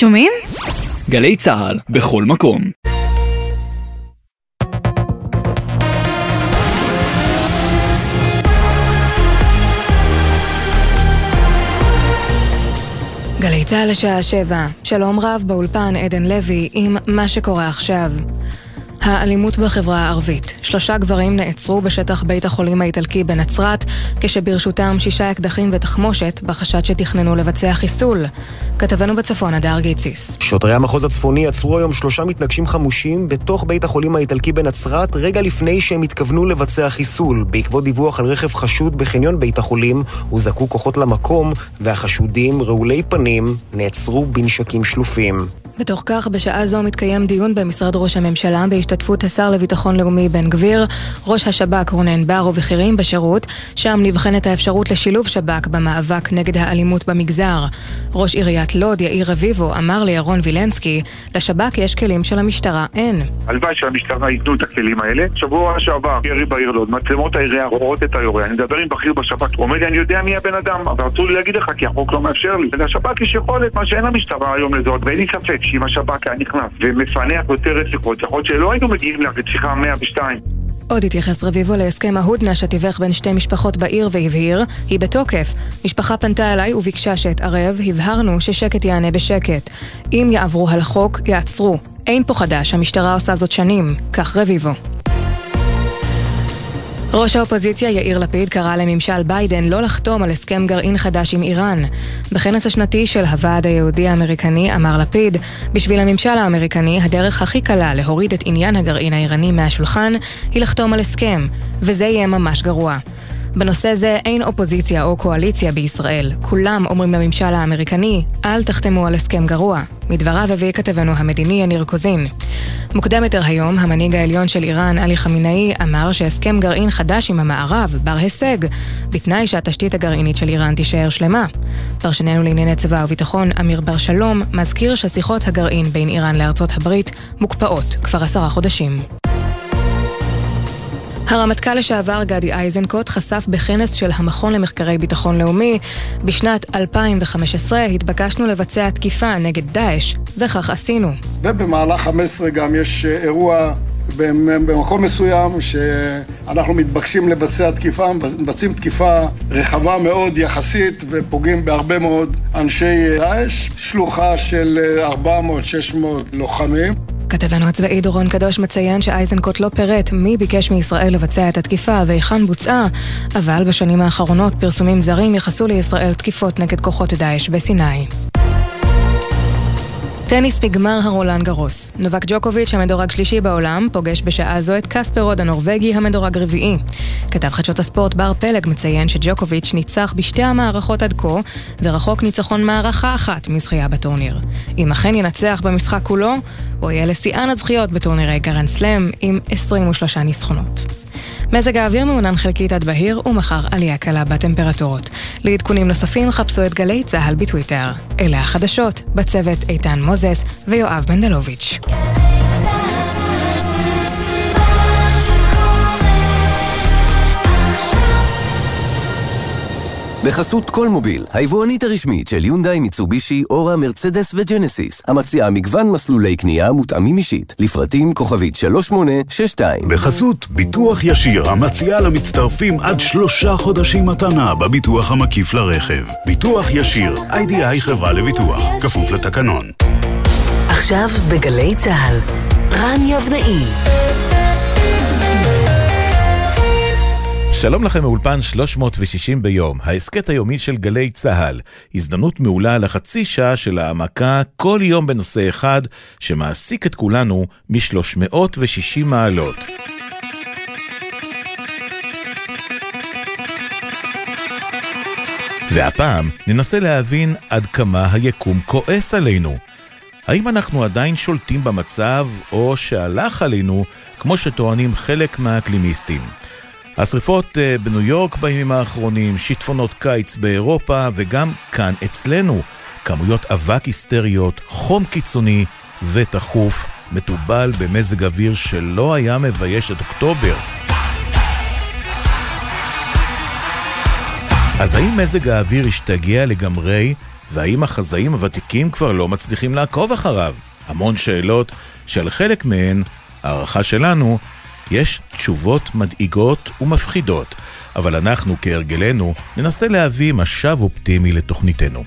שומעים? גלי צה"ל, בכל מקום. גלי צה"ל לשעה שבע, שלום רב באולפן עדן לוי עם מה שקורה עכשיו. האלימות בחברה הערבית. שלושה גברים נעצרו בשטח בית החולים האיטלקי בנצרת, כשברשותם שישה אקדחים ותחמושת, בחשד שתכננו לבצע חיסול. כתבנו בצפון, הדר גיציס. שוטרי המחוז הצפוני עצרו היום שלושה מתנגשים חמושים בתוך בית החולים האיטלקי בנצרת, רגע לפני שהם התכוונו לבצע חיסול. בעקבות דיווח על רכב חשוד בחניון בית החולים, הוזעקו כוחות למקום, והחשודים, רעולי פנים, נעצרו בנשקים שלופים. בתוך כך, בשעה זו מתקיים דיון במשרד ראש הממשלה בהשתתפות השר לביטחון לאומי בן גביר, ראש השב"כ רונן בר ובכירים בשירות, שם נבחנת האפשרות לשילוב שב"כ במאבק נגד האלימות במגזר. ראש עיריית לוד, יאיר רביבו, אמר לירון וילנסקי, לשב"כ יש כלים שלמשטרה אין. הלוואי שהמשטרה ייתנו את הכלים האלה. שבוע שעבר, ירי בעיר לוד, מצלמות העירייה רואות את היורה, אני מדבר עם בכיר בשב"כ, הוא אומר לי, אני יודע מי הבן אדם, אבל רצו לי להגיד לך, כי החוק לא מאפשר לי. לשב"כ יש יכולת, מה שאין למשטרה היום לזאת, ואין לי ספק שאם השב"כ היה נכנס ומפענח יותר רציחות, יכול להיות שלא היינו מגיעים לרציחה 102. עוד התייחס רביבו להסכם ההודנה שתיווך בין שתי משפחות בעיר והבהיר, היא בתוקף. משפחה פנתה אליי וביקשה שאתערב, הבהרנו ששקט יענה בשקט. אם יעברו על החוק, יעצרו. אין פה חדש, המשטרה עושה זאת שנים. כך רביבו. ראש האופוזיציה יאיר לפיד קרא לממשל ביידן לא לחתום על הסכם גרעין חדש עם איראן. בכנס השנתי של הוועד היהודי האמריקני אמר לפיד, בשביל הממשל האמריקני הדרך הכי קלה להוריד את עניין הגרעין האיראני מהשולחן היא לחתום על הסכם, וזה יהיה ממש גרוע. בנושא זה אין אופוזיציה או קואליציה בישראל. כולם אומרים לממשל האמריקני, אל תחתמו על הסכם גרוע. מדבריו הביא כתבנו המדיני יניר קוזין. מוקדם יותר היום, המנהיג העליון של איראן, עלי חמינאי, אמר שהסכם גרעין חדש עם המערב בר הישג, בתנאי שהתשתית הגרעינית של איראן תישאר שלמה. פרשננו לענייני צבא וביטחון, אמיר בר שלום, מזכיר ששיחות הגרעין בין איראן לארצות הברית מוקפאות כבר עשרה חודשים. הרמטכ"ל לשעבר גדי איזנקוט חשף בכנס של המכון למחקרי ביטחון לאומי בשנת 2015 התבקשנו לבצע תקיפה נגד דאעש, וכך עשינו. ובמהלך 15 גם יש אה, אירוע במקום מסוים שאנחנו מתבקשים לבצע תקיפה, מבצעים תקיפה רחבה מאוד יחסית ופוגעים בהרבה מאוד אנשי דאעש, שלוחה של 400-600 אה, לוחמים. כתבנו הצבאי דורון קדוש מציין שאייזנקוט לא פירט מי ביקש מישראל לבצע את התקיפה והיכן בוצעה, אבל בשנים האחרונות פרסומים זרים יחסו לישראל תקיפות נגד כוחות דאעש בסיני. טניס בגמר הרולנד גרוס. נובק ג'וקוביץ', המדורג שלישי בעולם, פוגש בשעה זו את קספר רוד הנורבגי, המדורג רביעי. כתב חדשות הספורט בר פלג מציין שג'וקוביץ' ניצח בשתי המערכות עד כה, ורחוק ניצחון מערכה אחת מזכייה בטורניר. אם אכן ינצח במשחק כולו, הוא יהיה לשיאן הזכיות בטורנירי גרנד סלאם עם 23 ניצחונות. מזג האוויר מעונן חלקית עד בהיר, ומחר עלייה קלה בטמפרטורות. לעדכונים נוספים חפשו את גלי צה"ל בטוויטר. אלה החדשות, בצוות איתן מוזס ויואב מנדלוביץ'. בחסות כל מוביל, היבואנית הרשמית של יונדאי, מיצובישי, אורה, מרצדס וג'נסיס, המציעה מגוון מסלולי קנייה מותאמים אישית, לפרטים כוכבית 3862. בחסות ביטוח ישיר, המציעה למצטרפים עד שלושה חודשים מתנה בביטוח המקיף לרכב. ביטוח ישיר, איי-די-איי חברה לביטוח, כפוף לתקנון. עכשיו בגלי צה"ל, רן יבנאי. שלום לכם מאולפן 360 ביום, ההסכת היומי של גלי צה"ל. הזדמנות מעולה לחצי שעה של העמקה כל יום בנושא אחד שמעסיק את כולנו מ-360 מעלות. והפעם ננסה להבין עד כמה היקום כועס עלינו. האם אנחנו עדיין שולטים במצב, או שהלך עלינו, כמו שטוענים חלק מהאקלימיסטים? השרפות אה, בניו יורק בימים האחרונים, שיטפונות קיץ באירופה וגם כאן אצלנו. כמויות אבק היסטריות, חום קיצוני ותכוף, מתובל במזג אוויר שלא היה מבייש את אוקטובר. אז האם מזג האוויר השתגע לגמרי והאם החזאים הוותיקים כבר לא מצליחים לעקוב אחריו? המון שאלות שעל חלק מהן, הערכה שלנו, יש תשובות מדאיגות ומפחידות, אבל אנחנו כהרגלנו ננסה להביא משב אופטימי לתוכניתנו.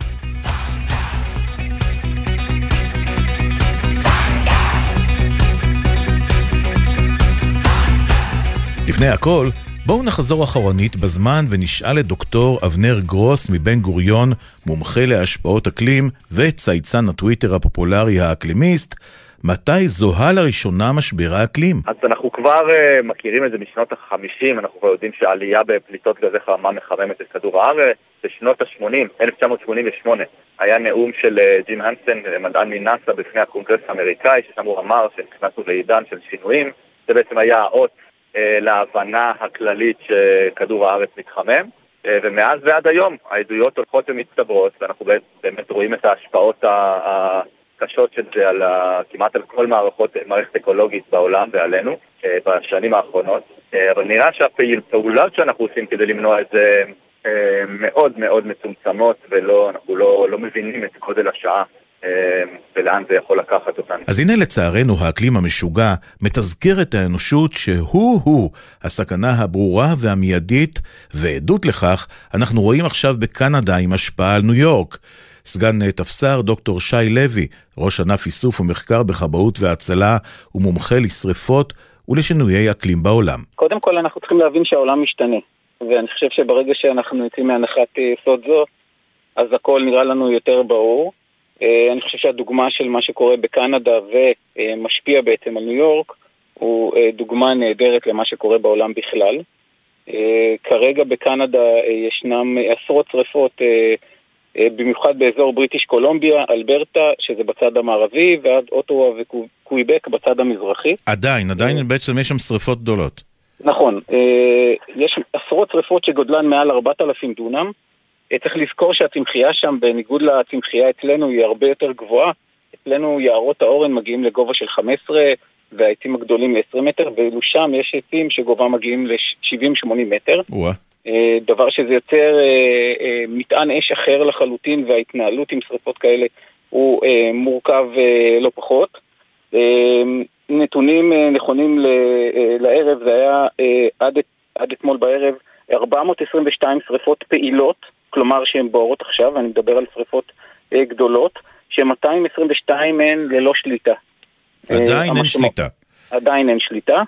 לפני הכל, בואו נחזור אחורנית בזמן ונשאל את דוקטור אבנר גרוס מבן גוריון, מומחה להשפעות אקלים וצייצן הטוויטר הפופולרי האקלימיסט, מתי זוהה לראשונה משבר האקלים? אז אנחנו כבר אה, מכירים את זה משנות ה-50, אנחנו כבר יודעים שהעלייה בפליטות גזי חממה מחממת את כדור הארץ. בשנות ה-80, 1988, היה נאום של אה, ג'ים הנסן, מדען מנאסא, בפני הקונגרס האמריקאי, ששם הוא אמר שנכנסנו לעידן של שינויים. זה בעצם היה האות uh, להבנה הכללית שכדור הארץ מתחמם. ומאז ועד היום העדויות הולכות ומצטברות, ואנחנו באמת רואים את ההשפעות. קשות של זה על ה, כמעט על כל מערכות, מערכת אקולוגית בעולם ועלינו אה, בשנים האחרונות. אה, אבל נראה שהפעולות שאנחנו עושים כדי למנוע את זה אה, מאוד מאוד מצומצמות ולא, לא, לא מבינים את גודל השעה. ולאן זה יכול לקחת אותנו. אז הנה לצערנו האקלים המשוגע מתזכר את האנושות שהוא-הוא הסכנה הברורה והמיידית, ועדות לכך אנחנו רואים עכשיו בקנדה עם השפעה על ניו יורק. סגן אה, תפסר דוקטור שי לוי, ראש ענף איסוף ומחקר בכבאות והצלה ומומחה לשרפות ולשינויי אקלים בעולם. קודם כל אנחנו צריכים להבין שהעולם משתנה, ואני חושב שברגע שאנחנו יוצאים מהנחת יסוד אה, זו, אז הכל נראה לנו יותר ברור. אה, אני חושב שהדוגמה של מה שקורה בקנדה ומשפיע בעצם על ניו יורק, הוא דוגמה נהדרת למה שקורה בעולם בכלל. כרגע בקנדה ישנם עשרות שרפות במיוחד באזור בריטיש קולומביה, אלברטה, שזה בצד המערבי, ועד אוטווה וקוויבק בצד המזרחי. עדיין, עדיין אה, בעצם יש שם שריפות גדולות. נכון, אה, יש עשרות שריפות שגודלן מעל 4,000 דונם. צריך לזכור שהצמחייה שם, בניגוד לצמחייה אצלנו, היא הרבה יותר גבוהה. אצלנו יערות האורן מגיעים לגובה של 15, והעצים הגדולים ל-20 מטר, ואילו שם יש עצים שגובהם מגיעים ל-70-80 מטר. ווא. אה, דבר שזה יוצר אה, אה, מטען אש אחר לחלוטין, וההתנהלות עם שרפות כאלה הוא מורכב לא פחות. נתונים נכונים לערב, זה היה עד, עד אתמול בערב 422 שרפות פעילות, כלומר שהן בוערות עכשיו, אני מדבר על שרפות גדולות, ש-222 מהן ללא שליטה. עדיין אין שליטה. עדיין אין שליטה.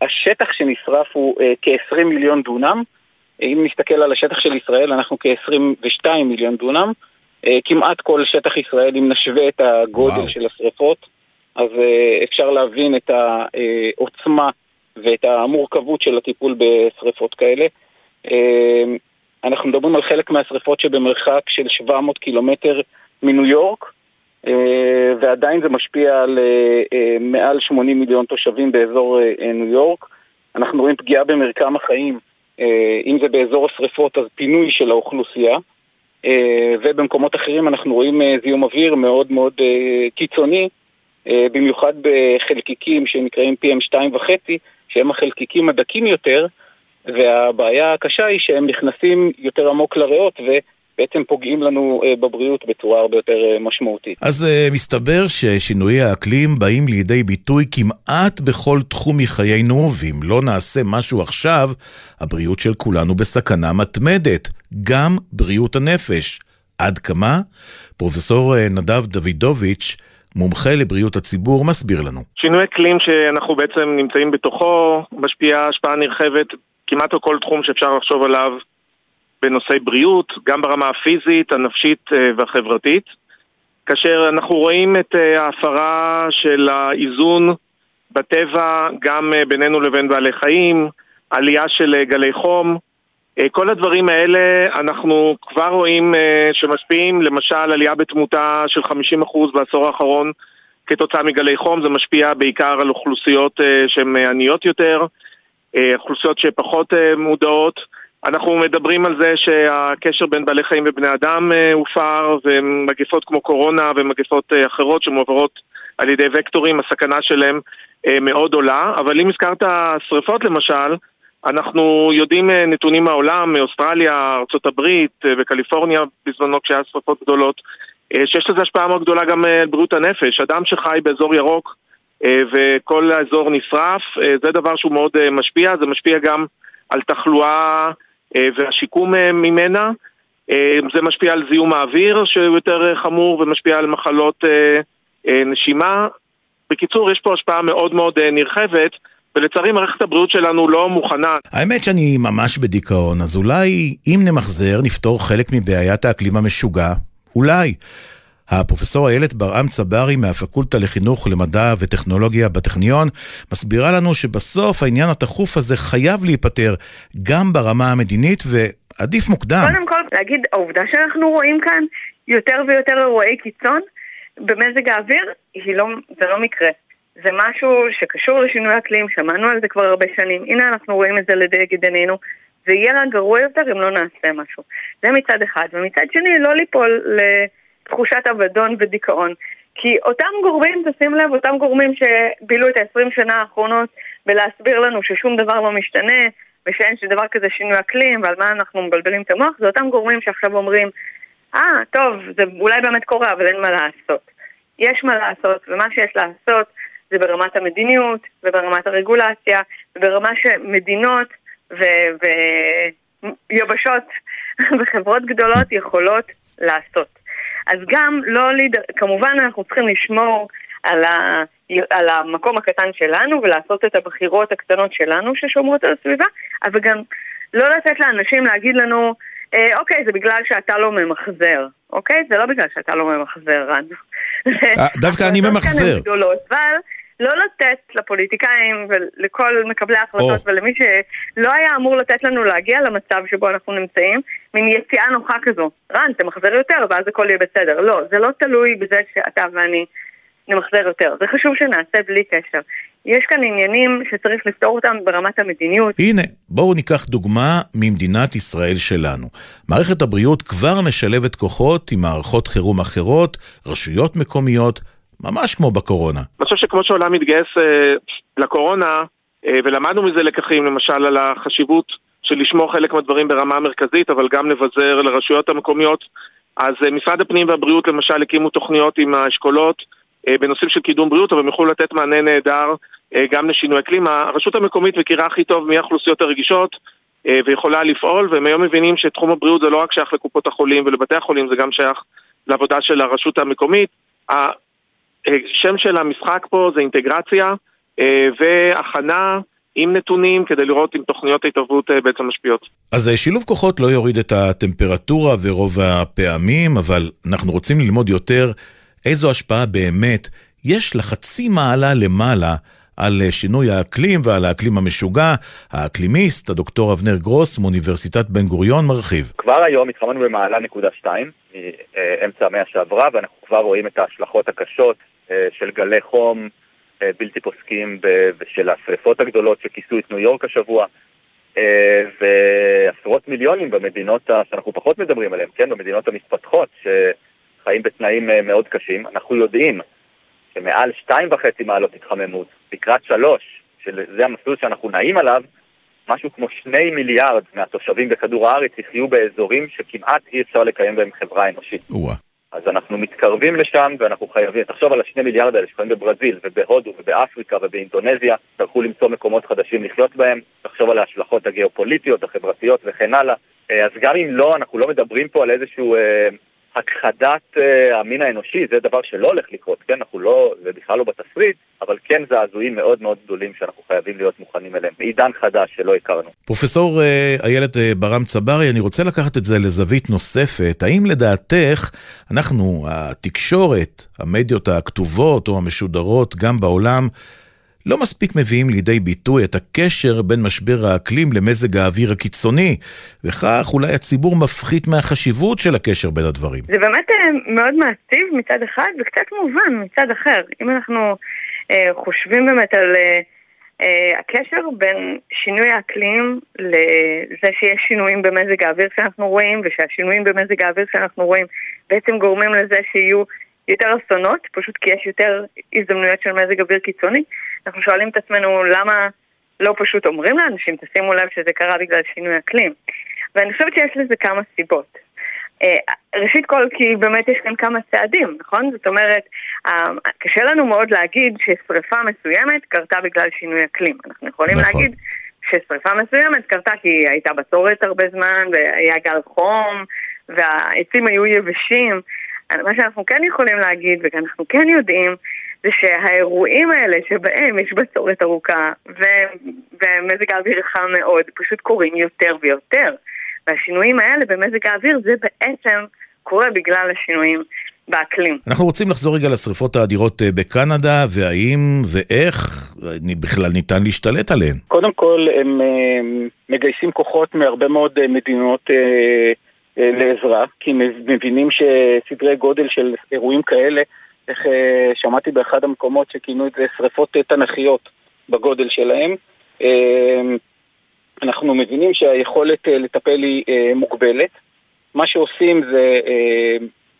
השטח שנשרף הוא כ-20 מיליון דונם, אם נסתכל על השטח של ישראל, אנחנו כ-22 מיליון דונם. אה, כמעט כל שטח ישראל, אם נשווה את הגודל וואו. של השרפות, אז אה, אפשר להבין את העוצמה ואת המורכבות של הטיפול בשרפות כאלה. אה, אנחנו מדברים על חלק מהשרפות שבמרחק של 700 קילומטר מניו יורק, ועדיין זה משפיע על מעל 80 מיליון תושבים באזור ניו יורק. אנחנו רואים פגיעה במרקם החיים אם זה באזור השרפות, אז פינוי של האוכלוסייה. אה, ובמקומות אחרים אנחנו רואים אה, זיהום אוויר מאוד מאוד קיצוני, במיוחד בחלקיקים שנקראים PM2.5, שהם החלקיקים הדקים יותר, והבעיה הקשה היא שהם נכנסים יותר עמוק לריאות, ו... בעצם פוגעים לנו אה, בבריאות בצורה הרבה יותר אה, משמעותית. אז אה, מסתבר ששינויי האקלים באים לידי ביטוי כמעט בכל תחום מחיינו, ואם לא נעשה משהו עכשיו, הבריאות של כולנו בסכנה מתמדת, גם בריאות הנפש. עד כמה? פרופסור נדב דוידוביץ', מומחה לבריאות הציבור, מסביר לנו. שינוי אקלים שאנחנו בעצם נמצאים בתוכו משפיע השפעה נרחבת כמעט על כל תחום שאפשר לחשוב עליו בנושאי בריאות, גם ברמה הפיזית, הנפשית אה, והחברתית, כאשר אנחנו רואים את אה, ההפרה של האיזון בטבע, גם אה, בינינו לבין בעלי חיים, עלייה של גלי חום, כל הדברים האלה אנחנו כבר רואים שמשפיעים, למשל עלייה בתמותה של 50% בעשור האחרון כתוצאה מגלי חום, זה משפיע בעיקר על אוכלוסיות שהן עניות יותר, אוכלוסיות שפחות מודעות. אנחנו מדברים על זה שהקשר בין בעלי חיים ובני אדם אה, הופר ומגפות כמו קורונה ומגפות אה, אחרות שמועברות על ידי וקטורים, הסכנה שלהם אה, מאוד עולה. אבל אם הזכרת שריפות למשל, אנחנו יודעים נתונים מהעולם, מאוסטרליה, ארה"ב וקליפורניה בזמנו כשהיה שרפות גדולות, שיש לזה השפעה מאוד גדולה גם על בריאות הנפש. אדם שחי באזור ירוק וכל האזור נשרף, זה דבר שהוא מאוד משפיע, זה משפיע גם על תחלואה והשיקום ממנה. זה משפיע על זיהום האוויר שהוא יותר חמור ומשפיע על מחלות נשימה. בקיצור, יש פה השפעה מאוד מאוד נרחבת. ולצערי מערכת הבריאות שלנו לא מוכנה. האמת שאני ממש בדיכאון, אז אולי אם נמחזר נפתור חלק מבעיית האקלים המשוגע? אולי. הפרופסור איילת ברעם צברי מהפקולטה לחינוך, למדע וטכנולוגיה בטכניון מסבירה לנו שבסוף העניין התכוף הזה חייב להיפטר גם ברמה המדינית ועדיף מוקדם. קודם כל, להגיד, העובדה שאנחנו רואים כאן יותר ויותר אירועי קיצון במזג האוויר, לא, זה לא מקרה. זה משהו שקשור לשינוי אקלים, שמענו על זה כבר הרבה שנים, הנה אנחנו רואים את זה לדגל עינינו, זה יהיה רק גרוע יותר אם לא נעשה משהו. זה מצד אחד. ומצד שני, לא ליפול לתחושת אבדון ודיכאון. כי אותם גורמים, תשים לב, אותם גורמים שבילו את ה-20 שנה האחרונות בלהסביר לנו ששום דבר לא משתנה, ושאין דבר כזה שינוי אקלים, ועל מה אנחנו מבלבלים את המוח, זה אותם גורמים שעכשיו אומרים, אה, ah, טוב, זה אולי באמת קורה, אבל אין מה לעשות. יש מה לעשות, ומה שיש לעשות זה ברמת המדיניות וברמת הרגולציה וברמה שמדינות ויבשות וחברות גדולות יכולות לעשות. אז גם לא, ליד... כמובן אנחנו צריכים לשמור על, ה... על המקום הקטן שלנו ולעשות את הבחירות הקטנות שלנו ששומרות על הסביבה, אבל גם לא לתת לאנשים להגיד לנו, אה, אוקיי, זה בגלל שאתה לא ממחזר, אוקיי? זה לא בגלל שאתה לא ממחזר, רן. אה, דווקא אני ממחזר. אבל לא לתת לפוליטיקאים ולכל מקבלי ההחלטות oh. ולמי שלא היה אמור לתת לנו להגיע למצב שבו אנחנו נמצאים, מין יציאה נוחה כזו. רן, תמחזר יותר ואז הכל יהיה בסדר. לא, זה לא תלוי בזה שאתה ואני נמחזר יותר. זה חשוב שנעשה בלי קשר. יש כאן עניינים שצריך לפתור אותם ברמת המדיניות. הנה, בואו ניקח דוגמה ממדינת ישראל שלנו. מערכת הבריאות כבר משלבת כוחות עם מערכות חירום אחרות, רשויות מקומיות, ממש כמו בקורונה. אני חושב שכמו שהעולם מתגייס אה, לקורונה, אה, ולמדנו מזה לקחים, למשל על החשיבות של לשמור חלק מהדברים ברמה המרכזית, אבל גם לבזר לרשויות המקומיות, אז אה, משרד הפנים והבריאות למשל הקימו תוכניות עם האשכולות אה, בנושאים של קידום בריאות, אבל הם יוכלו לתת מענה נהדר אה, גם לשינוי אקלים. הרשות המקומית מכירה הכי טוב מי האוכלוסיות הרגישות, אה, ויכולה לפעול, והם היום מבינים שתחום הבריאות זה לא רק שייך לקופות החולים ולבתי החולים, זה גם שייך לעבודה של הרשות המקומית. השם של המשחק פה זה אינטגרציה אה, והכנה עם נתונים כדי לראות אם תוכניות ההתערבות אה, בעצם משפיעות. אז אה, שילוב כוחות לא יוריד את הטמפרטורה ורוב הפעמים, אבל אנחנו רוצים ללמוד יותר איזו השפעה באמת יש לחצי מעלה למעלה על שינוי האקלים ועל האקלים המשוגע. האקלימיסט, הדוקטור אבנר גרוס מאוניברסיטת בן גוריון, מרחיב. כבר היום התחממנו במעלה נקודה שתיים, מאמצע המאה שעברה, ואנחנו כבר רואים את ההשלכות הקשות אה, של גלי חום אה, בלתי פוסקים ושל השרפות הגדולות שכיסו את ניו יורק השבוע. אה, ועשרות מיליונים במדינות שאנחנו פחות מדברים עליהן, כן, במדינות המתפתחות שחיים בתנאים מאוד קשים. אנחנו יודעים שמעל שתיים וחצי מעלות התחממות, לקראת שלוש, שזה המסלול שאנחנו נעים עליו, משהו כמו שני מיליארד מהתושבים בכדור הארץ יחיו באזורים שכמעט אי אפשר לקיים בהם חברה אנושית. ווא. אז אנחנו מתקרבים לשם ואנחנו חייבים, תחשוב על השני מיליארד האלה שחיים בברזיל ובהודו ובאפריקה ובאינדונזיה, יצטרכו למצוא מקומות חדשים לחיות בהם, תחשוב על ההשלכות הגיאופוליטיות, החברתיות וכן הלאה. אה, אז גם אם לא, אנחנו לא מדברים פה על איזשהו אה, הכחדת אה, המין האנושי, זה דבר שלא הולך לקרות, כן? אנחנו לא, זה בכלל לא בתסריט, אבל כן זעזועים מאוד מאוד גדולים שאנחנו חייבים להיות מוכנים אליהם. עידן חדש שלא הכרנו. פרופסור אה, איילת אה, ברם צברי, אני רוצה לקחת את זה לזווית נוספת. האם לדעתך, אנחנו, התקשורת, המדיות הכתובות או המשודרות, גם בעולם, לא מספיק מביאים לידי ביטוי את הקשר בין משבר האקלים למזג האוויר הקיצוני, וכך אולי הציבור מפחית מהחשיבות של הקשר בין הדברים. זה באמת אה, מאוד מעציב מצד אחד וקצת מובן מצד אחר. אם אנחנו אה, חושבים באמת על אה, אה, הקשר בין שינוי האקלים לזה שיש שינויים במזג האוויר שאנחנו רואים, ושהשינויים במזג האוויר שאנחנו רואים בעצם גורמים לזה שיהיו יותר אסונות, פשוט כי יש יותר הזדמנויות של מזג אוויר קיצוני. אנחנו שואלים את עצמנו למה לא פשוט אומרים לאנשים, תשימו לב שזה קרה בגלל שינוי אקלים. ואני חושבת שיש לזה כמה סיבות. אה, ראשית כל, כי באמת יש כאן כמה צעדים, נכון? זאת אומרת, אה, קשה לנו מאוד להגיד ששריפה מסוימת קרתה בגלל שינוי אקלים. אנחנו יכולים נכון. להגיד ששריפה מסוימת קרתה כי הייתה בצורת הרבה זמן, והיה גל חום, והעצים היו יבשים. מה שאנחנו כן יכולים להגיד, ואנחנו כן יודעים, זה שהאירועים האלה שבהם יש בצורת ארוכה ו- ומזג האוויר חם מאוד, פשוט קורים יותר ויותר. והשינויים האלה במזג האוויר זה בעצם קורה בגלל השינויים באקלים. אנחנו רוצים לחזור רגע לשריפות האדירות אה, בקנדה, והאם ואיך בכלל ניתן להשתלט עליהן? קודם כל, הם אה, מגייסים כוחות מהרבה מאוד אה, מדינות לעזרה, כי הם מבינים שסדרי גודל של אירועים כאלה, איך שמעתי באחד המקומות שכינו את זה שריפות תנכיות בגודל שלהם. אנחנו מבינים שהיכולת לטפל היא מוגבלת. מה שעושים זה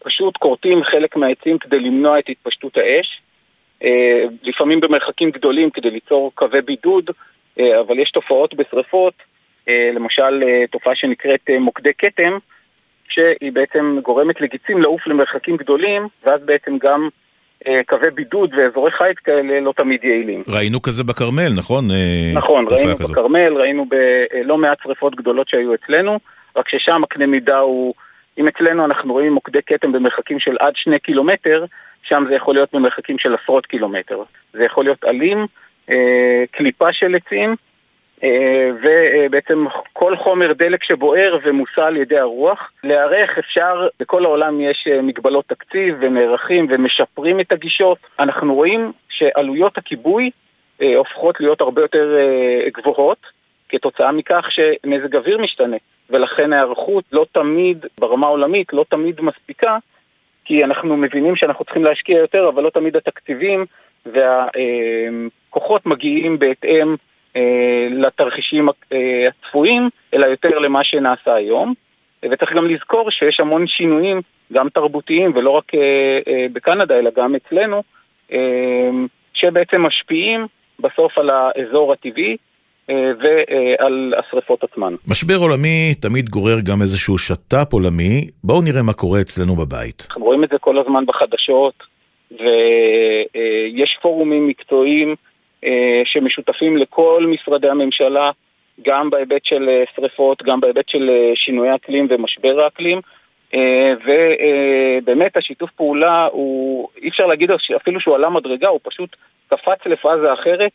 פשוט כורתים חלק מהעצים כדי למנוע את התפשטות האש, אה, לפעמים במרחקים גדולים כדי ליצור קווי בידוד, אה, אבל יש תופעות בשריפות, אה, למשל תופעה שנקראת מוקדי כתם, שהיא בעצם גורמת לגיצים לעוף למרחקים גדולים, ואז בעצם גם קווי בידוד ואזורי חיץ כאלה לא תמיד יעילים. ראינו כזה בכרמל, נכון? נכון, ראינו בכרמל, ראינו בלא מעט שריפות גדולות שהיו אצלנו, רק ששם הקנה מידה הוא... אם אצלנו אנחנו רואים מוקדי כתם במרחקים של עד שני קילומטר, שם זה יכול להיות במרחקים של עשרות קילומטר. זה יכול להיות עלים, אה, קליפה של עצים, אה, ובעצם כל חומר דלק שבוער ומוסע על ידי הרוח. להיערך אפשר, בכל העולם יש אה, מגבלות תקציב ונערכים ומשפרים את הגישות. אנחנו רואים שעלויות הכיבוי אה, הופכות להיות הרבה יותר אה, גבוהות. כתוצאה מכך שמזג אוויר משתנה, ולכן ההיערכות לא תמיד, ברמה העולמית, לא תמיד מספיקה, כי אנחנו מבינים שאנחנו צריכים להשקיע יותר, אבל לא תמיד התקציבים והכוחות מגיעים בהתאם אה, לתרחישים אה, הצפויים, אלא יותר למה שנעשה היום. וצריך גם לזכור שיש המון שינויים, גם תרבותיים, ולא רק אה, בקנדה, אלא גם אצלנו, שבעצם משפיעים בסוף על האזור הטבעי, אה, ועל השרפות עצמן. משבר עולמי תמיד גורר גם איזשהו שת"פ עולמי. בואו נראה מה קורה אצלנו בבית. אנחנו רואים את זה כל הזמן בחדשות, ויש פורומים מקצועיים אה, שמשותפים לכל משרדי הממשלה, גם בהיבט של אה, שרפות, גם בהיבט של שינוי אקלים ומשבר האקלים. ובאמת השיתוף פעולה הוא, אי אפשר להגיד אפילו שהוא עלה מדרגה, הוא פשוט קפץ לפאזה אחרת.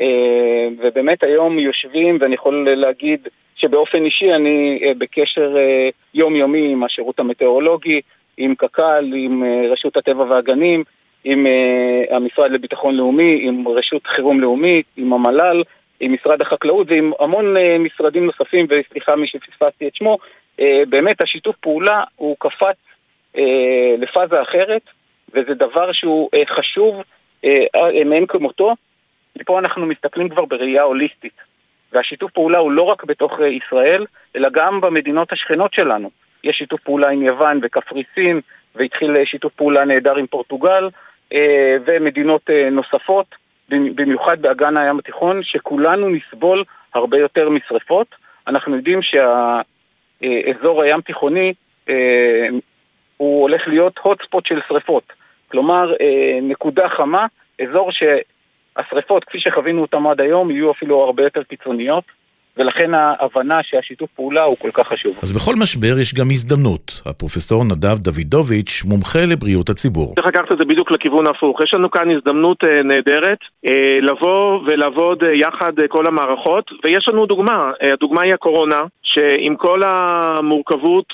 אה, ובאמת היום יושבים, ואני יכול להגיד שבאופן אישי אני אה, בקשר אה, יומיומי עם השירות המטאורולוגי, עם קק"ל, עם רשות הטבע והגנים, עם המשרד לביטחון לאומי, עם רשות חירום לאומית, עם המל"ל, עם משרד החקלאות ועם המון משרדים נוספים, וסליחה מי שפספסתי את שמו, באמת השיתוף פעולה הוא קפץ לפאזה אחרת, וזה דבר שהוא חשוב מאין כמותו. פה אנחנו מסתכלים כבר בראייה הוליסטית. והשיתוף פעולה הוא לא רק בתוך אה, ישראל, אלא גם במדינות השכנות שלנו. יש שיתוף פעולה עם יוון וקפריסין, והתחיל שיתוף פעולה נהדר עם פורטוגל, ומדינות נוספות, במיוחד באגן הים התיכון, שכולנו נסבול הרבה יותר משרפות. אנחנו יודעים שהאזור הים תיכוני הוא הולך להיות hot spot של שרפות. כלומר, נקודה חמה, אזור ש... השריפות, כפי שחווינו אותם עד היום, יהיו אפילו הרבה יותר קיצוניות. ולכן ההבנה שהשיתוף פעולה הוא כל כך חשוב. אז בכל משבר יש גם הזדמנות. הפרופסור נדב דוידוביץ', מומחה לבריאות הציבור. צריך לקחת את זה בדיוק לכיוון ההפוך. יש לנו כאן הזדמנות אה, נהדרת אה, לבוא ולעבוד אה, יחד אה, כל המערכות, ויש לנו דוגמה. אה, הדוגמה היא הקורונה, שעם כל המורכבות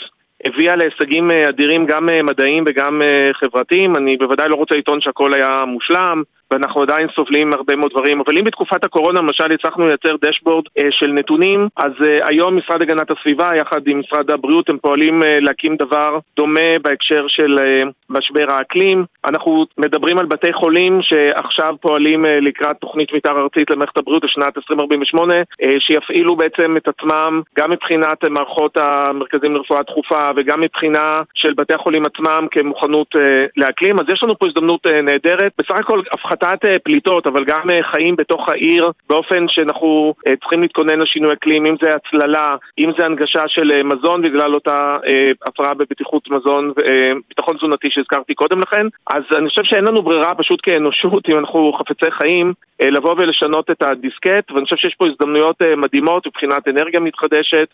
הביאה להישגים אדירים גם מדעיים וגם חברתיים. אני בוודאי לא רוצה לטעון שהכל היה מושלם, ואנחנו עדיין סובלים מהרבה מאוד דברים. אבל אם בתקופת הקורונה למשל הצלחנו לייצר דשבורד של נתונים, אז היום משרד הגנת הסביבה יחד עם משרד הבריאות הם פועלים להקים דבר דומה בהקשר של משבר האקלים. אנחנו מדברים על בתי חולים שעכשיו פועלים לקראת תוכנית מתאר ארצית למערכת הבריאות לשנת 2048, שיפעילו בעצם את עצמם גם מבחינת מערכות המרכזים לרפואה דחופה וגם מבחינה של בתי החולים עצמם כמוכנות לאקלים, אז יש לנו פה הזדמנות נהדרת. בסך הכל הפחתת פליטות, אבל גם חיים בתוך העיר באופן שאנחנו צריכים להתכונן לשינוי אקלים, אם זה הצללה, אם זה הנגשה של מזון בגלל אותה הפרעה בבטיחות מזון וביטחון תזונתי שהזכרתי קודם לכן. אז אני חושב שאין לנו ברירה פשוט כאנושות, אם אנחנו חפצי חיים, לבוא ולשנות את הדיסקט, ואני חושב שיש פה הזדמנויות מדהימות מבחינת אנרגיה מתחדשת,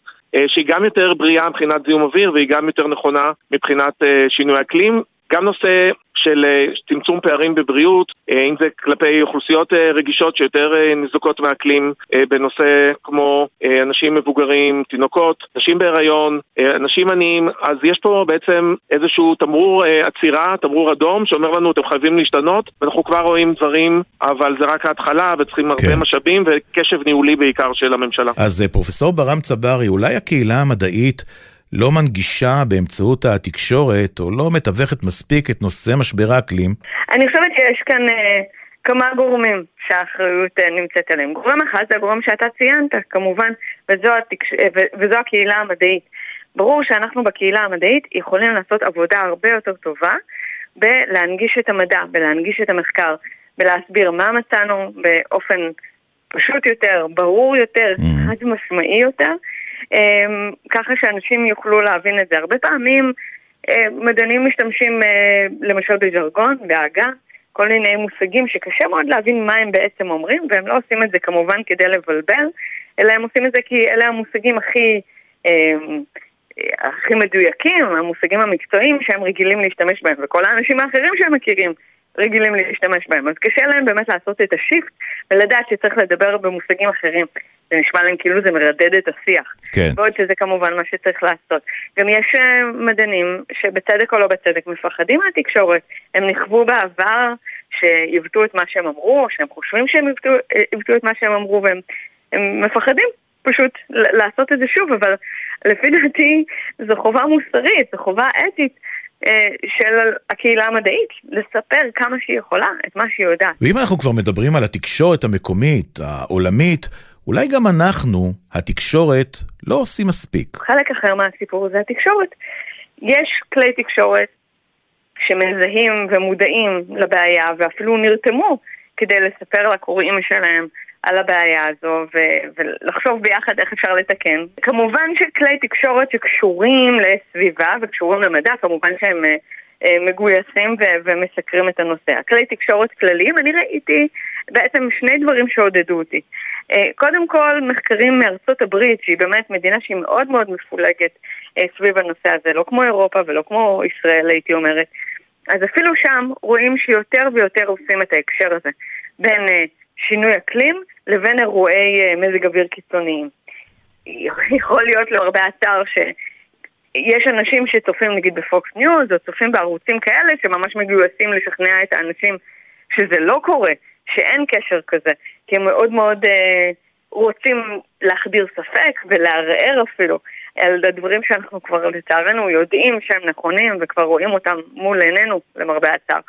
שהיא גם יותר בריאה מבחינת זיהום אוויר והיא גם יותר נכונה מבחינת שינוי אקלים. גם נושא של צמצום פערים בבריאות, אם זה כלפי אוכלוסיות רגישות שיותר ניזוקות מהאקלים, בנושא כמו אנשים מבוגרים, תינוקות, נשים בהיריון, אנשים עניים, אז יש פה בעצם איזשהו תמרור עצירה, תמרור אדום, שאומר לנו אתם חייבים להשתנות, ואנחנו כבר רואים דברים, אבל זה רק ההתחלה, וצריכים הרבה כן. משאבים וקשב ניהולי בעיקר של הממשלה. אז פרופסור ברם צברי, אולי הקהילה המדעית לא מנגישה באמצעות התקשורת, או לא מתווכת מספיק את נושא משבר האקלים? אני חושבת שיש כאן אה, כמה גורמים שהאחריות אה, נמצאת עליהם. גורם אחד זה הגורם שאתה ציינת, כמובן, וזו, התקש... אה, וזו הקהילה המדעית. ברור שאנחנו בקהילה המדעית יכולים לעשות עבודה הרבה יותר טובה בלהנגיש את המדע, בלהנגיש את המחקר, בלהסביר מה מצאנו באופן פשוט יותר, ברור יותר, mm-hmm. חד משמעי יותר. אמ, ככה שאנשים יוכלו להבין את זה. הרבה פעמים אה, מדענים משתמשים אה, למשל בז'רגון, בעגה, כל מיני מושגים שקשה מאוד להבין מה הם בעצם אומרים, והם לא עושים את זה כמובן כדי לבלבל, אלא הם עושים את זה כי אלה המושגים הכי... אמ, הכי מדויקים, המושגים המקצועיים שהם רגילים להשתמש בהם, וכל האנשים האחרים שהם מכירים רגילים להשתמש בהם. אז קשה להם באמת לעשות את השיפט ולדעת שצריך לדבר במושגים אחרים. זה נשמע להם כאילו זה מרדד את השיח. כן. בעוד שזה כמובן מה שצריך לעשות. גם יש אה, מדענים שבצדק או לא בצדק מפחדים מהתקשורת. הם נכוו בעבר שיבטאו את מה שהם אמרו, או שהם חושבים שהם יבטאו את מה שהם אמרו, והם מפחדים פשוט לעשות את זה שוב, אבל לפי דעתי זו חובה מוסרית, זו חובה אתית. אה, של הקהילה המדעית, לספר כמה שהיא יכולה את מה שהיא יודעת. ואם אנחנו כבר מדברים על התקשורת המקומית, העולמית, אולי גם אנחנו, התקשורת, לא עושים מספיק. חלק אחר מהסיפור זה התקשורת. יש כלי תקשורת שמזהים ומודעים לבעיה ואפילו נרתמו כדי לספר לקוראים שלהם על הבעיה הזו ו- ולחשוב ביחד איך אפשר לתקן. כמובן שכלי תקשורת שקשורים לסביבה וקשורים למדע, כמובן שהם uh, מגויסים ו- ומסקרים את הנושא. הכלי תקשורת כלליים, אני ראיתי בעצם שני דברים שעודדו אותי. אה, קודם כל, מחקרים מארצות הברית, שהיא באמת מדינה שהיא מאוד מאוד מפולגת סביב הנושא הזה, לא כמו אירופה ולא כמו ישראל, הייתי אומרת. אז אפילו שם רואים שיותר ויותר עושים את ההקשר הזה בין שינוי אקלים לבין אירועי אה, מזג אוויר קיצוניים. יכול להיות לא הרבה יותר שיש אנשים שצופים נגיד בפוקס ניוז או צופים בערוצים כאלה שממש מגויסים לשכנע את האנשים שזה לא קורה, שאין קשר כזה, כי הם מאוד מאוד אה, רוצים להחדיר ספק ולערער אפילו על הדברים שאנחנו כבר לצערנו יודעים שהם נכונים וכבר רואים אותם מול עינינו למרבה הצער.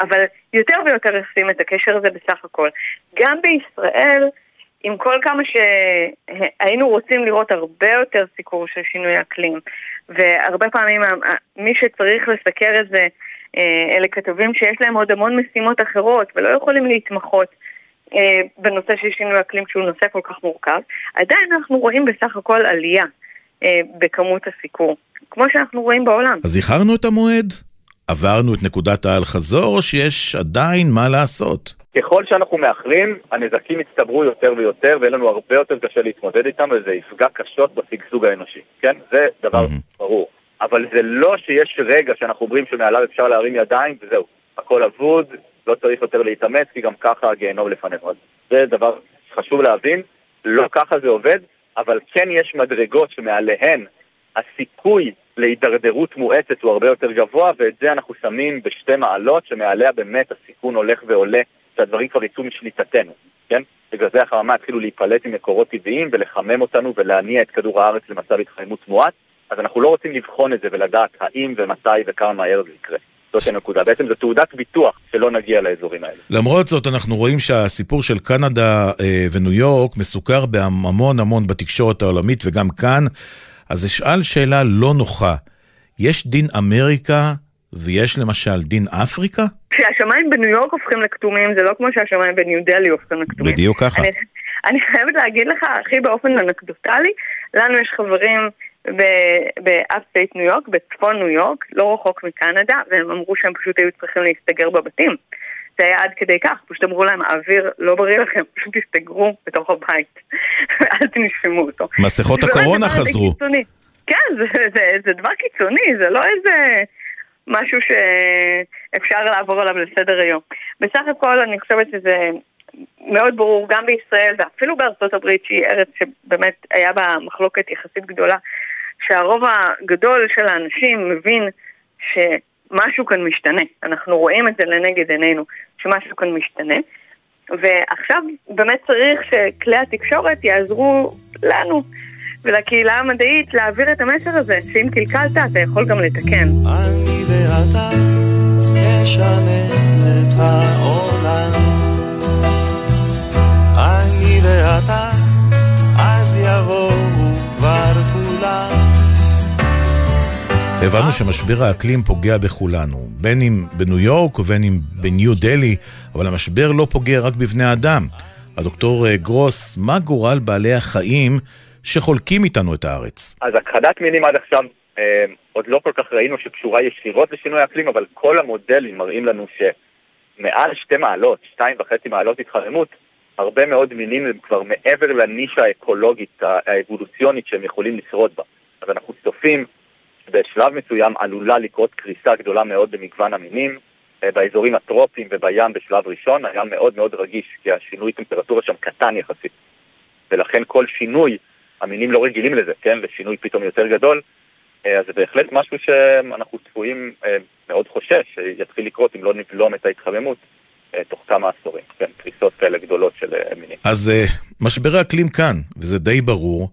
אבל יותר ויותר עושים את הקשר הזה בסך הכל. גם בישראל, עם כל כמה שהיינו רוצים לראות הרבה יותר סיקור של שינוי אקלים, והרבה פעמים מי שצריך לסקר את זה אה, אלה כתבים שיש להם עוד המון משימות אחרות ולא יכולים להתמחות אה, בנושא של שינוי אקלים שהוא נושא כל כך מורכב, עדיין אנחנו רואים בסך הכל עלייה אה, בכמות הסיקור, כמו שאנחנו רואים בעולם. אז איחרנו את המועד? עברנו את נקודת האל-חזור, או שיש עדיין מה לעשות? ככל שאנחנו מאחרים, הנזקים יצטברו יותר ויותר, ויהיה לנו הרבה יותר קשה להתמודד איתם, וזה יפגע קשות בשגשוג האנושי, כן? זה דבר mm-hmm. ברור. אבל זה לא שיש רגע שאנחנו אומרים שמעליו אפשר להרים ידיים, וזהו, הכל אבוד, לא צריך יותר להתאמץ, כי גם ככה הגיהנום לפנינו. אז זה דבר שחשוב להבין, לא ככה זה עובד, אבל כן יש מדרגות שמעליהן הסיכוי להידרדרות מואצת הוא הרבה יותר גבוה, ואת זה אנחנו שמים בשתי מעלות, שמעליה באמת הסיכון הולך ועולה, שהדברים כבר יצאו משליטתנו, כן? בגלל החממה התחילו להיפלט עם מקורות טבעיים ולחמם אותנו ולהניע את כדור הארץ למצב התחממות מואץ, אז אנחנו לא רוצים לבחון את זה ולדעת האם ומתי וכמה מהר זה יקרה. זאת הנקודה. בעצם זו תעודת ביטוח שלא נגיע לאזורים האלה. למרות זאת, אנחנו רואים שהסיפור של קנדה אה, וניו יורק מסוכר בהמון המון בתקשורת העולמית וגם כאן. אז אשאל שאלה לא נוחה. יש דין אמריקה ויש למשל דין אפריקה? כשהשמיים בניו יורק הופכים לכתומים, זה לא כמו שהשמיים בניו דלי הופכים לכתומים. בדיוק ככה. אני, אני חייבת להגיד לך, הכי באופן אנקדוטלי, לנו יש חברים ב upstate ניו יורק, בצפון ניו יורק, לא רחוק מקנדה, והם אמרו שהם פשוט היו צריכים להסתגר בבתים. זה היה עד כדי כך, פשוט אמרו להם, האוויר לא בריא לכם, פשוט תסתגרו בתוך הבית, ואל תנשמו אותו. מסכות הקורונה חזרו. כן, זה, זה, זה דבר קיצוני, זה לא איזה משהו שאפשר לעבור עליו לסדר היום. בסך הכל אני חושבת שזה מאוד ברור גם בישראל ואפילו בארצות הברית, שהיא ארץ שבאמת היה בה מחלוקת יחסית גדולה, שהרוב הגדול של האנשים מבין שמשהו כאן משתנה. אנחנו רואים את זה לנגד עינינו, שמשהו כאן משתנה. ועכשיו באמת צריך שכלי התקשורת יעזרו לנו ולקהילה המדעית להעביר את המסר הזה, שאם קלקלת אתה יכול גם לתקן. אני ואתה נשנה את העולם אני ואתה אז יבואו כבר הבנו שמשבר האקלים פוגע בכולנו, בין אם בניו יורק ובין אם בניו דלי, אבל המשבר לא פוגע רק בבני אדם. הדוקטור אה, גרוס, מה גורל בעלי החיים שחולקים איתנו את הארץ. אז הכחדת מינים עד עכשיו אה, עוד לא כל כך ראינו שקשורה ישירות לשינוי האקלים, אבל כל המודלים מראים לנו שמעל שתי מעלות, שתיים וחצי מעלות התחממות, הרבה מאוד מינים הם כבר מעבר לנישה האקולוגית, האבולוציונית שהם יכולים לשרוד בה. אז אנחנו צופים בשלב מסוים עלולה לקרות קריסה גדולה מאוד במגוון המינים. אה, באזורים הטרופיים ובים בשלב ראשון היה מאוד מאוד רגיש, כי השינוי טמפרטורה שם קטן יחסית. ולכן כל שינוי המינים לא רגילים לזה, כן? לשינוי פתאום יותר גדול. אה, אז זה בהחלט משהו שאנחנו צפויים אה, מאוד חושש שיתחיל לקרות אם לא נבלום את ההתחממות תוך כמה עשורים, כן? קריסות כאלה גדולות של מינים. אז משבר האקלים כאן, וזה די ברור,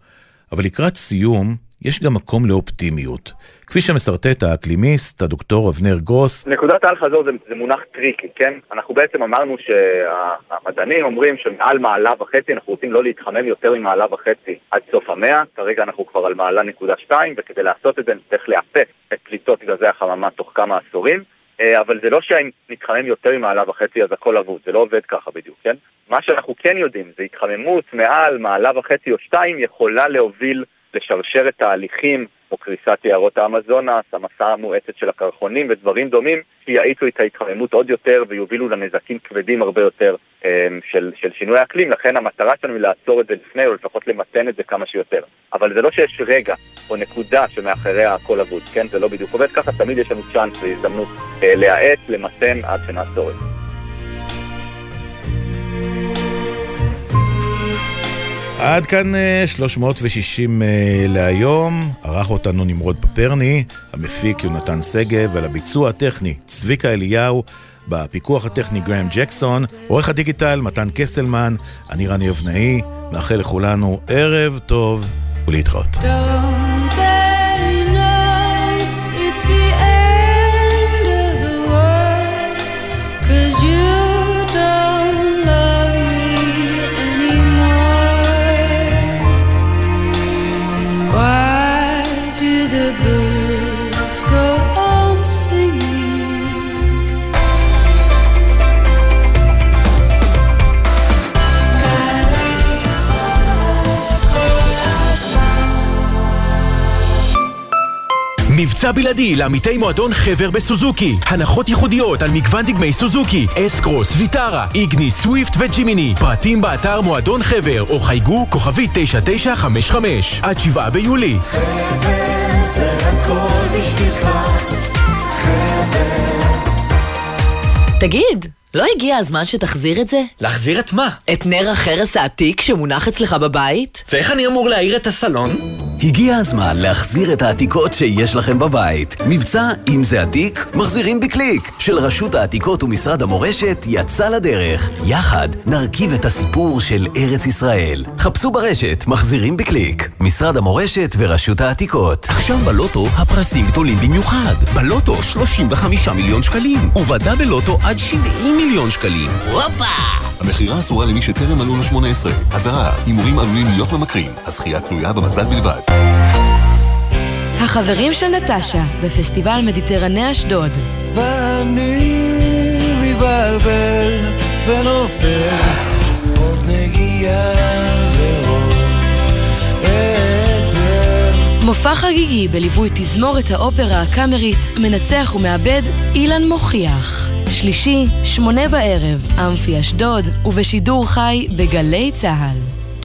אבל לקראת סיום, יש גם מקום לאופטימיות. כפי שמסרטט האקלימיסט, הדוקטור אבנר גרוס. נקודת האל חזור זה, זה מונח tricky, כן? אנחנו בעצם אמרנו שהמדענים אומרים שמעל מעלה וחצי אנחנו רוצים לא להתחמם יותר ממעלה וחצי עד סוף המאה, כרגע אנחנו כבר על מעלה נקודה שתיים, וכדי לעשות את זה נצטרך לאפס את פליטות גזי החממה תוך כמה עשורים. אה, אבל זה לא שאם נתחמם יותר ממעלה וחצי אז הכל אבוד, זה לא עובד ככה בדיוק, כן? מה שאנחנו כן יודעים זה התחממות מעל מעלה וחצי או שתיים יכולה להוביל לשרשרת תהליכים כמו קריסת יערות האמזונס, המסע המואצת של הקרחונים ודברים דומים שיאיצו את ההתחממות עוד יותר ויובילו לנזקים כבדים הרבה יותר um, של, של שינוי האקלים, לכן המטרה שלנו היא לעצור את זה לפני או לפחות למתן את זה כמה שיותר. אבל זה לא שיש רגע או נקודה שמאחריה הכל אבוד, כן? זה לא בדיוק עובד ככה, תמיד יש לנו צ'אנס והזדמנות uh, להאט, למתן עד שנעצור את זה. עד כאן 360 אה, אה, להיום, ערך אותנו נמרוד פפרני, המפיק יונתן שגב, ועל הביצוע הטכני צביקה אליהו, בפיקוח הטכני גרם ג'קסון, עורך הדיגיטל מתן קסלמן, אני רני אבנאי, מאחל לכולנו ערב טוב ולהתראות. מבצע בלעדי לעמיתי מועדון חבר בסוזוקי. הנחות ייחודיות על מגוון דגמי סוזוקי, אסקרוס, ויטרה, איגני, סוויפט וג'ימיני. פרטים באתר מועדון חבר או חייגו כוכבי 9955 עד 7 ביולי. חבר זה הכל בשבילך חבר תגיד, לא הגיע הזמן שתחזיר את זה? להחזיר את מה? את נר החרס העתיק שמונח אצלך בבית? ואיך אני אמור להאיר את הסלון? הגיע הזמן להחזיר את העתיקות שיש לכם בבית. מבצע אם זה עתיק, מחזירים בקליק, של רשות העתיקות ומשרד המורשת יצא לדרך. יחד נרכיב את הסיפור של ארץ ישראל. חפשו ברשת, מחזירים בקליק. משרד המורשת ורשות העתיקות. עכשיו בלוטו הפרסים גדולים במיוחד. בלוטו 35 מיליון שקלים, ובדה בלוטו עד 70 מיליון שקלים. הופה! המכירה אסורה למי שטרם מלאו לו 18. אזהרה, הימורים עלולים להיות ממכרים. הזכייה תלויה במזל בלבד. החברים של נטשה, בפסטיבל מדיטרני אשדוד. ואני מתבלבל ונופל עוד נגיעה ועוד עצב. מופע חגיגי בליווי תזמורת האופרה הקאמרית, מנצח ומאבד אילן מוכיח. שלישי, שמונה בערב, אמפי אשדוד, ובשידור חי בגלי צה"ל.